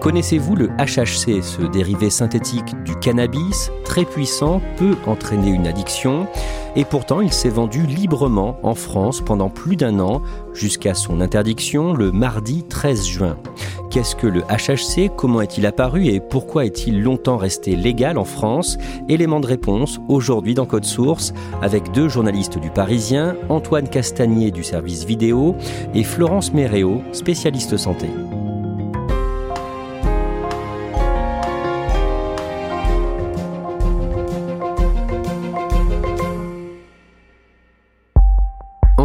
Connaissez-vous le HHC, ce dérivé synthétique du cannabis, très puissant, peut entraîner une addiction, et pourtant il s'est vendu librement en France pendant plus d'un an, jusqu'à son interdiction le mardi 13 juin. Qu'est-ce que le HHC Comment est-il apparu? Et pourquoi est-il longtemps resté légal en France? Élément de réponse aujourd'hui dans Code Source avec deux journalistes du Parisien, Antoine Castagnier du service vidéo et Florence Méréo, spécialiste santé.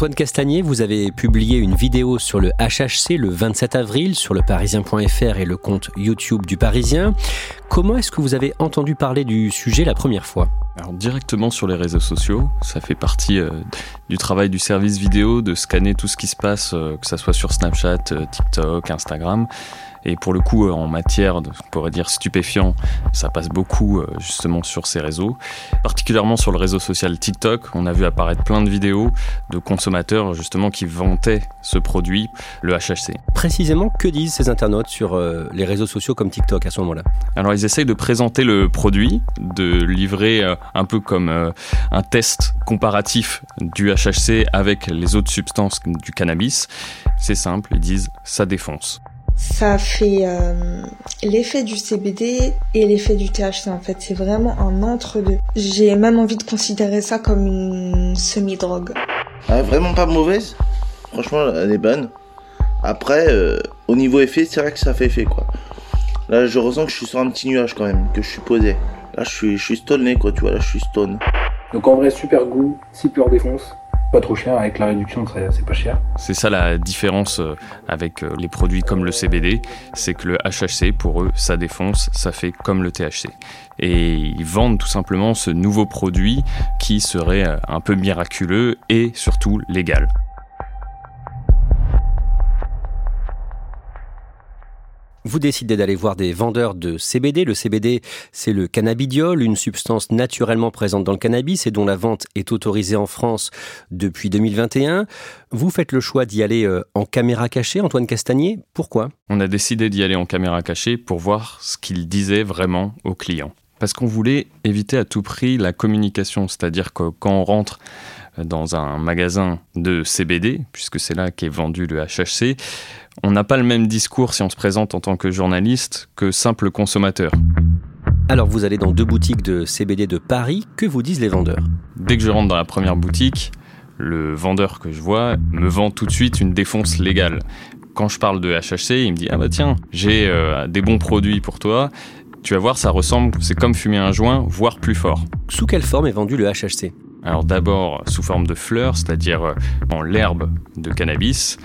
Antoine Castagnier, vous avez publié une vidéo sur le HHC le 27 avril sur le parisien.fr et le compte YouTube du Parisien. Comment est-ce que vous avez entendu parler du sujet la première fois? Directement sur les réseaux sociaux, ça fait partie euh, du travail du service vidéo de scanner tout ce qui se passe, euh, que ça soit sur Snapchat, euh, TikTok, Instagram. Et pour le coup, en matière, de, on pourrait dire stupéfiant, ça passe beaucoup justement sur ces réseaux. Particulièrement sur le réseau social TikTok, on a vu apparaître plein de vidéos de consommateurs justement qui vantaient ce produit, le HHC. Précisément, que disent ces internautes sur les réseaux sociaux comme TikTok à ce moment-là? Alors ils essayent de présenter le produit, de livrer un peu comme euh, un test comparatif du HHC avec les autres substances du cannabis. C'est simple, ils disent ça défonce. Ça fait euh, l'effet du CBD et l'effet du THC en fait. C'est vraiment un entre-deux. J'ai même envie de considérer ça comme une semi-drogue. Ah, vraiment pas mauvaise. Franchement, elle est bonne. Après, euh, au niveau effet, c'est vrai que ça fait effet quoi. Là, je ressens que je suis sur un petit nuage quand même, que je suis posé. Là, je suis, je suis stoné, quoi, tu vois, là, je suis stone. Donc, en vrai, super goût, si peur défonce. Pas trop cher, avec la réduction, c'est pas cher. C'est ça la différence euh, avec euh, les produits comme le CBD, c'est que le HHC, pour eux, ça défonce, ça fait comme le THC. Et ils vendent tout simplement ce nouveau produit qui serait euh, un peu miraculeux et surtout légal. Vous décidez d'aller voir des vendeurs de CBD. Le CBD, c'est le cannabidiol, une substance naturellement présente dans le cannabis et dont la vente est autorisée en France depuis 2021. Vous faites le choix d'y aller euh, en caméra cachée, Antoine Castagnier. Pourquoi? On a décidé d'y aller en caméra cachée pour voir ce qu'il disait vraiment aux clients. Parce qu'on voulait éviter à tout prix la communication, c'est-à-dire que quand on rentre dans un magasin de CBD, puisque c'est là qu'est vendu le HHC, on n'a pas le même discours si on se présente en tant que journaliste que simple consommateur. Alors vous allez dans deux boutiques de CBD de Paris, que vous disent les vendeurs? Dès que je rentre dans la première boutique, le vendeur que je vois me vend tout de suite une défonce légale. Quand je parle de HHC, il me dit Ah bah tiens, j'ai euh, des bons produits pour toi. Tu vas voir, ça ressemble, c'est comme fumer un joint, voire plus fort. Sous quelle forme est vendu le HHC alors d'abord sous forme de fleurs, c'est-à-dire euh, en l'herbe de cannabis.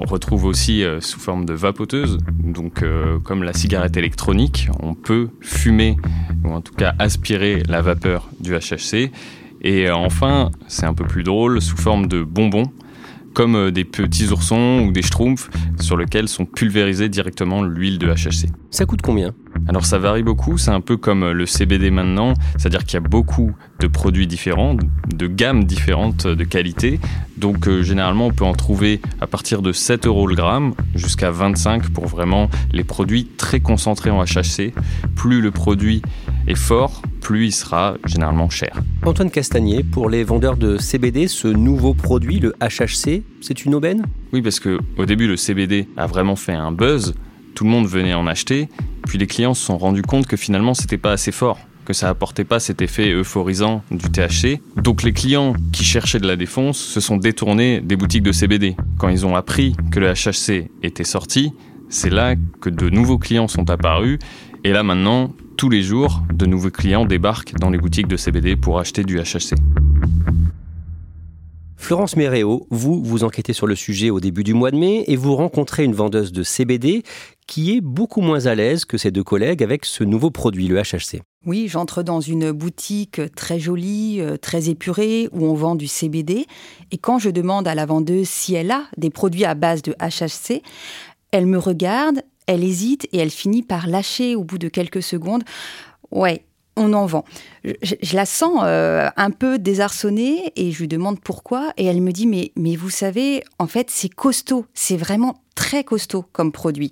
On retrouve aussi euh, sous forme de vapoteuse, donc euh, comme la cigarette électronique, on peut fumer ou en tout cas aspirer la vapeur du HHC. Et enfin, c'est un peu plus drôle, sous forme de bonbons, comme des petits oursons ou des schtroumpfs sur lesquels sont pulvérisés directement l'huile de HHC. Ça coûte combien? Alors ça varie beaucoup, c'est un peu comme le CBD maintenant, c'est-à-dire qu'il y a beaucoup de produits différents, de gammes différentes de qualité. Donc euh, généralement on peut en trouver à partir de 7 euros le gramme jusqu'à 25 pour vraiment les produits très concentrés en HHC. Plus le produit est fort, plus il sera généralement cher. Antoine Castagnier, pour les vendeurs de CBD, ce nouveau produit, le HHC, c'est une aubaine? Oui, parce que au début le CBD a vraiment fait un buzz, tout le monde venait en acheter, puis les clients se sont rendus compte que finalement c'était pas assez fort que ça apportait pas cet effet euphorisant du THC. Donc les clients qui cherchaient de la défonce se sont détournés des boutiques de CBD. Quand ils ont appris que le HHC était sorti, c'est là que de nouveaux clients sont apparus. Et là maintenant, tous les jours, de nouveaux clients débarquent dans les boutiques de CBD pour acheter du HHC. Florence Méréo, vous, vous enquêtez sur le sujet au début du mois de mai et vous rencontrez une vendeuse de CBD qui est beaucoup moins à l'aise que ses deux collègues avec ce nouveau produit, le HHC. Oui, j'entre dans une boutique très jolie, euh, très épurée, où on vend du CBD. Et quand je demande à la vendeuse si elle a des produits à base de HHC, elle me regarde, elle hésite et elle finit par lâcher au bout de quelques secondes. Ouais, on en vend. Je, la sens euh, un peu désarçonnée et je lui demande pourquoi. Et elle me dit mais, mais vous savez, en fait, c'est costaud. C'est vraiment très costaud comme produit.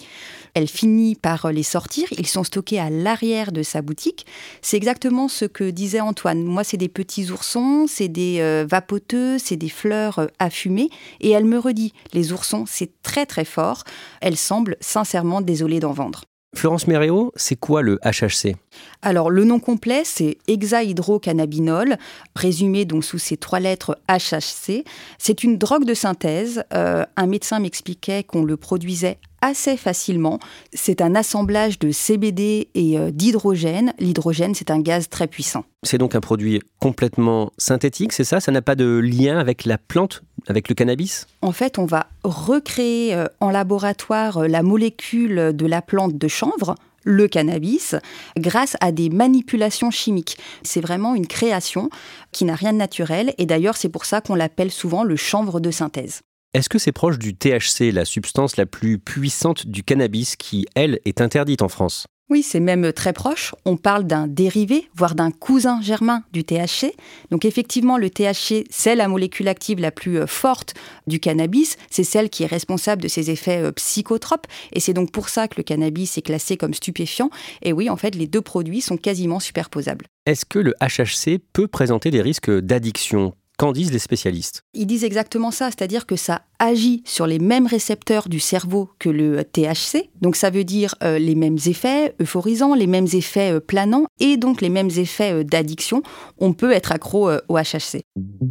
Elle finit par les sortir. Ils sont stockés à l'arrière de sa boutique. C'est exactement ce que disait Antoine. Moi, c'est des petits oursons, c'est des euh, vapoteux, c'est des fleurs euh, à fumer. Et elle me redit les oursons, c'est très très fort. Elle semble sincèrement désolée d'en vendre. Florence Méréo, c'est quoi le HHC Alors, le nom complet, c'est hexahydrocannabinol, résumé donc sous ces trois lettres HHC. C'est une drogue de synthèse. Euh, un médecin m'expliquait qu'on le produisait assez facilement. C'est un assemblage de CBD et euh, d'hydrogène. L'hydrogène, c'est un gaz très puissant. C'est donc un produit complètement synthétique, c'est ça? Ça n'a pas de lien avec la plante, avec le cannabis? En fait, on va recréer euh, en laboratoire la molécule de la plante de chanvre le cannabis grâce à des manipulations chimiques. C'est vraiment une création qui n'a rien de naturel et d'ailleurs c'est pour ça qu'on l'appelle souvent le chanvre de synthèse. Est-ce que c'est proche du THC, la substance la plus puissante du cannabis qui, elle, est interdite en France? Oui, c'est même très proche. On parle d'un dérivé, voire d'un cousin germain du THC. Donc effectivement, le THC, c'est la molécule active la plus euh, forte du cannabis. C'est celle qui est responsable de ses effets euh, psychotropes. Et c'est donc pour ça que le cannabis est classé comme stupéfiant. Et oui, en fait, les deux produits sont quasiment superposables. Est-ce que le HHC peut présenter des risques d'addiction? Qu'en disent les spécialistes? Ils disent exactement ça, c'est-à-dire que ça agit sur les mêmes récepteurs du cerveau que le THC, donc ça veut dire euh, les mêmes effets euphorisants, les mêmes effets euh, planants et donc les mêmes effets euh, d'addiction. On peut être accro au HHC.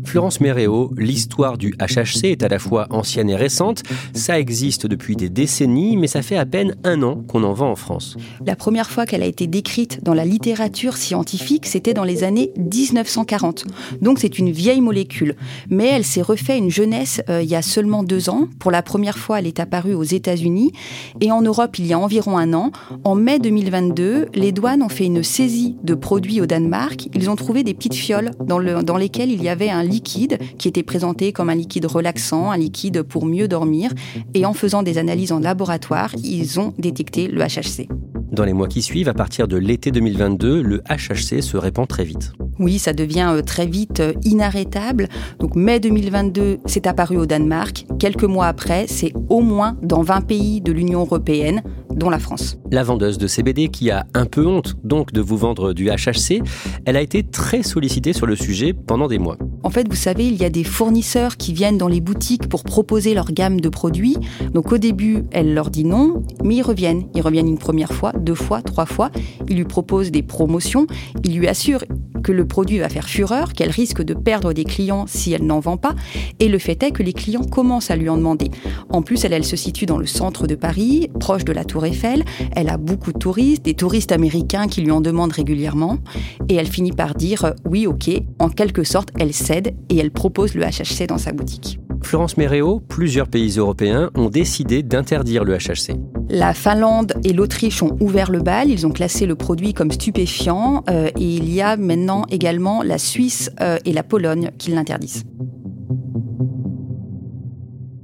Florence Méréo, l'histoire du HHC est à la fois ancienne et récente. Ça existe depuis des décennies, mais ça fait à peine un an qu'on en vend en France. La première fois qu'elle a été décrite dans la littérature scientifique, c'était dans les années 1940. Donc c'est une vieille molécule, mais elle s'est refait une jeunesse il y a seulement deux ans. Pour la première fois, elle est apparue aux États-Unis et en Europe il y a environ un an. En mai 2022, les douanes ont fait une saisie de produits au Danemark. Ils ont trouvé des petites fioles dans, dans lesquelles il y avait un liquide qui était présenté comme un liquide relaxant, un liquide pour mieux dormir. Et en faisant des analyses en laboratoire, ils ont détecté le HHC. Dans les mois qui suivent, à partir de l'été 2022, le HHC se répand très vite. Oui, ça devient euh, très vite euh, inarrêtable. Donc mai 2022, c'est apparu au Danemark. Quelques mois après, c'est au moins dans 20 pays de l'Union européenne, dont la France. La vendeuse de CBD, qui a un peu honte donc de vous vendre du HHC, elle a été très sollicitée sur le sujet pendant des mois. En fait, vous savez, il y a des fournisseurs qui viennent dans les boutiques pour proposer leur gamme de produits. Donc au début, elle leur dit non, mais ils reviennent. Ils reviennent une première fois, deux fois, trois fois. Ils lui proposent des promotions. Ils lui assurent que le produit va faire fureur, qu'elle risque de perdre des clients si elle n'en vend pas, et le fait est que les clients commencent à lui en demander. En plus, elle, se situe dans le centre de Paris, proche de la Tour Eiffel, elle a beaucoup de touristes, des touristes américains qui lui en demandent régulièrement, et elle finit par dire oui, ok, en quelque sorte, elle cède et elle propose le HHC dans sa boutique. Florence Méréo, plusieurs pays européens ont décidé d'interdire le HHC. La Finlande et l'Autriche ont ouvert le bal, ils ont classé le produit comme stupéfiant euh, et il y a maintenant également la Suisse euh, et la Pologne qui l'interdisent.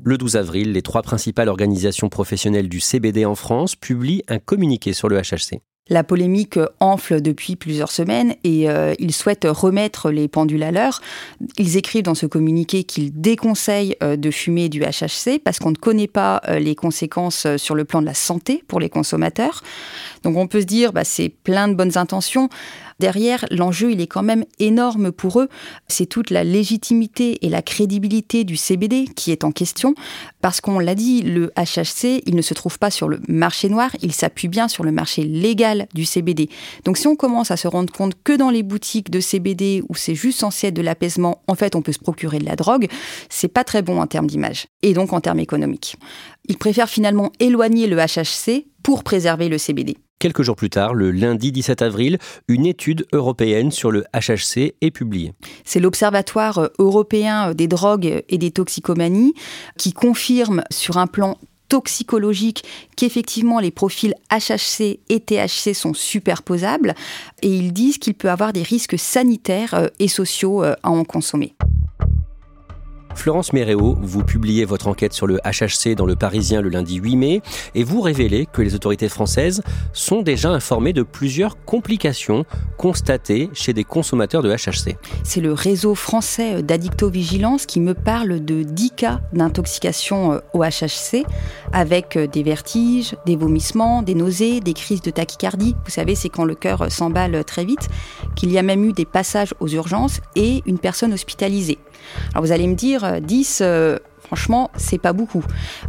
Le 12 avril, les trois principales organisations professionnelles du CBD en France publient un communiqué sur le HHC. La polémique enfle depuis plusieurs semaines et euh, ils souhaitent remettre les pendules à l'heure. Ils écrivent dans ce communiqué qu'ils déconseillent euh, de fumer du HHC parce qu'on ne connaît pas euh, les conséquences sur le plan de la santé pour les consommateurs. Donc on peut se dire, bah, c'est plein de bonnes intentions derrière, l'enjeu, il est quand même énorme pour eux. C'est toute la légitimité et la crédibilité du CBD qui est en question, parce qu'on l'a dit, le HHC, il ne se trouve pas sur le marché noir, il s'appuie bien sur le marché légal du CBD. Donc si on commence à se rendre compte que dans les boutiques de CBD où c'est juste censé être de l'apaisement, en fait, on peut se procurer de la drogue, c'est pas très bon en termes d'image et donc en termes économiques. Ils préfèrent finalement éloigner le HHC pour préserver le CBD. Quelques jours plus tard, le lundi 17 avril, une étude européenne sur le HHC est publiée. C'est l'Observatoire européen des drogues et des toxicomanies qui confirme sur un plan toxicologique qu'effectivement les profils HHC et THC sont superposables et ils disent qu'il peut avoir des risques sanitaires et sociaux à en consommer. Florence Méréo, vous publiez votre enquête sur le HHC dans le Parisien le lundi 8 mai et vous révélez que les autorités françaises sont déjà informées de plusieurs complications constatées chez des consommateurs de HHC. C'est le réseau français d'addictovigilance qui me parle de 10 cas d'intoxication euh, au HHC avec euh, des vertiges, des vomissements, des nausées, des crises de tachycardie. Vous savez, c'est quand le cœur s'emballe très vite, qu'il y a même eu des passages aux urgences et une personne hospitalisée. Alors vous allez me dire, 10, euh, euh, franchement, c'est pas beaucoup.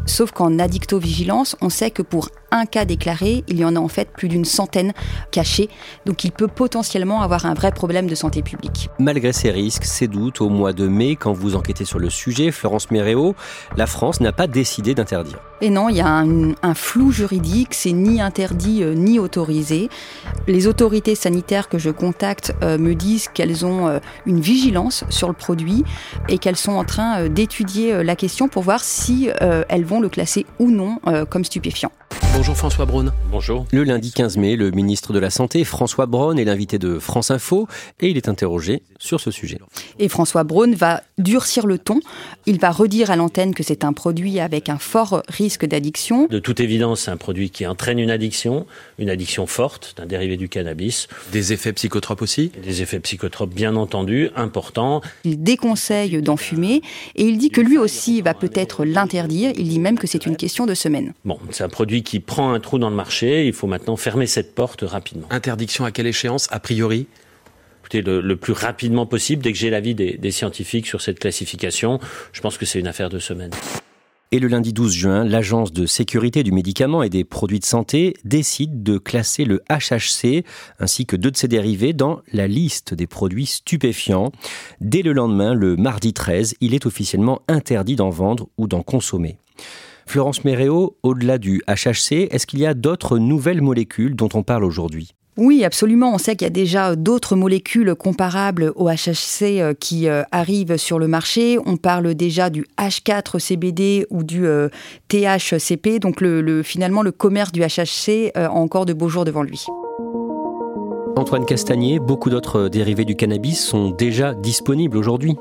Sauf qu'en addictovigilance, on sait que pour un cas déclaré, il y en a en fait plus d'une centaine cachés. Donc il peut potentiellement avoir un vrai problème de santé publique. Malgré ces risques, ces doutes, au mois de mai, quand vous enquêtez sur le sujet, Florence Méréo, la France n'a pas décidé d'interdire. Et non, il y a un, flou juridique, c'est ni interdit euh, ni autorisé. Les autorités sanitaires que je contacte euh, me disent qu'elles ont euh, une vigilance sur le produit et qu'elles sont en train d'étudier la question pour voir si elles vont le classer ou non comme stupéfiant. Bonjour François Braun. Bonjour. Le lundi 15 mai, le ministre de la Santé, François Braun, est l'invité de France Info et il est interrogé sur ce sujet. Et François Braun va durcir le ton. Il va redire à l'antenne que c'est un produit avec un fort risque d'addiction. De toute évidence, c'est un produit qui entraîne une addiction, une addiction forte d'un dérivé du cannabis. Des effets psychotropes aussi Des effets psychotropes, bien entendu, importants. Il déconseille d'en fumer et il dit que lui aussi va peut-être l'interdire. Il dit même que c'est une question de semaine. Bon, c'est un produit qui prend un trou dans le marché, il faut maintenant fermer cette porte rapidement. Interdiction à quelle échéance, a priori? Écoutez, le, plus rapidement possible, dès que j'ai l'avis des, des scientifiques sur cette classification, je pense que c'est une affaire de semaine. Et le lundi 12 juin, l'Agence de sécurité du médicament et des produits de santé décide de classer le HHC ainsi que deux de ses dérivés dans la liste des produits stupéfiants. Dès le lendemain, le mardi 13, il est officiellement interdit d'en vendre ou d'en consommer. Florence Méréo, au-delà du HHC, est-ce qu'il y a d'autres nouvelles molécules dont on parle aujourd'hui? Oui, absolument. On sait qu'il y a déjà d'autres molécules comparables au HHC euh, qui euh, arrivent sur le marché. On parle déjà du H4CBD ou du euh, THCP. Donc le, finalement, le commerce du HHC a encore de beaux jours devant lui. Antoine Castagnier, beaucoup d'autres dérivés du cannabis sont déjà disponibles aujourd'hui.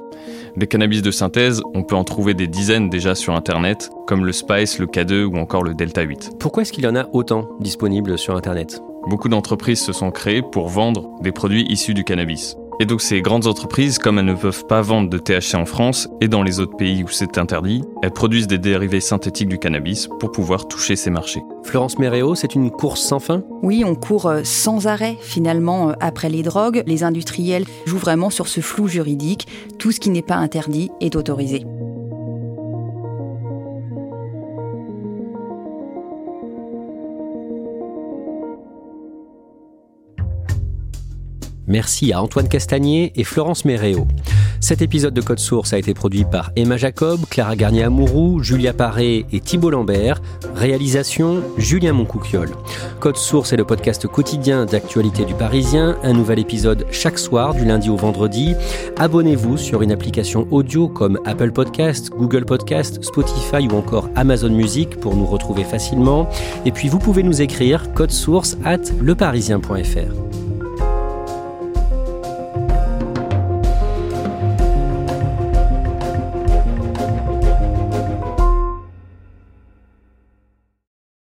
Des cannabis de synthèse, on peut en trouver des dizaines déjà sur Internet, comme le Spice, le K2 ou encore le Delta 8. Pourquoi est-ce qu'il y en a autant disponibles sur Internet? Beaucoup d'entreprises se sont créées pour vendre des produits issus du cannabis. Et donc ces grandes entreprises, comme elles ne peuvent pas vendre de THC en France et dans les autres pays où c'est interdit, elles produisent des dérivés synthétiques du cannabis pour pouvoir toucher ces marchés. Florence Méréo, c'est une course sans fin? Oui, on court euh, sans arrêt finalement euh, après les drogues. Les industriels jouent vraiment sur ce flou juridique. Tout ce qui n'est pas interdit est autorisé. Merci à Antoine Castagnier et Florence Méréo. Cet épisode de Code Source a été produit par Emma Jacob, Clara Garnier-Amouroux, Julia Paré et Thibault Lambert. Réalisation Julien Moncouquiole. Code Source est le podcast quotidien d'actualité du Parisien. Un nouvel épisode chaque soir du lundi au vendredi. Abonnez-vous sur une application audio comme Apple Podcast, Google Podcast, Spotify ou encore Amazon Music pour nous retrouver facilement. Et puis vous pouvez nous écrire code source at leparisien.fr.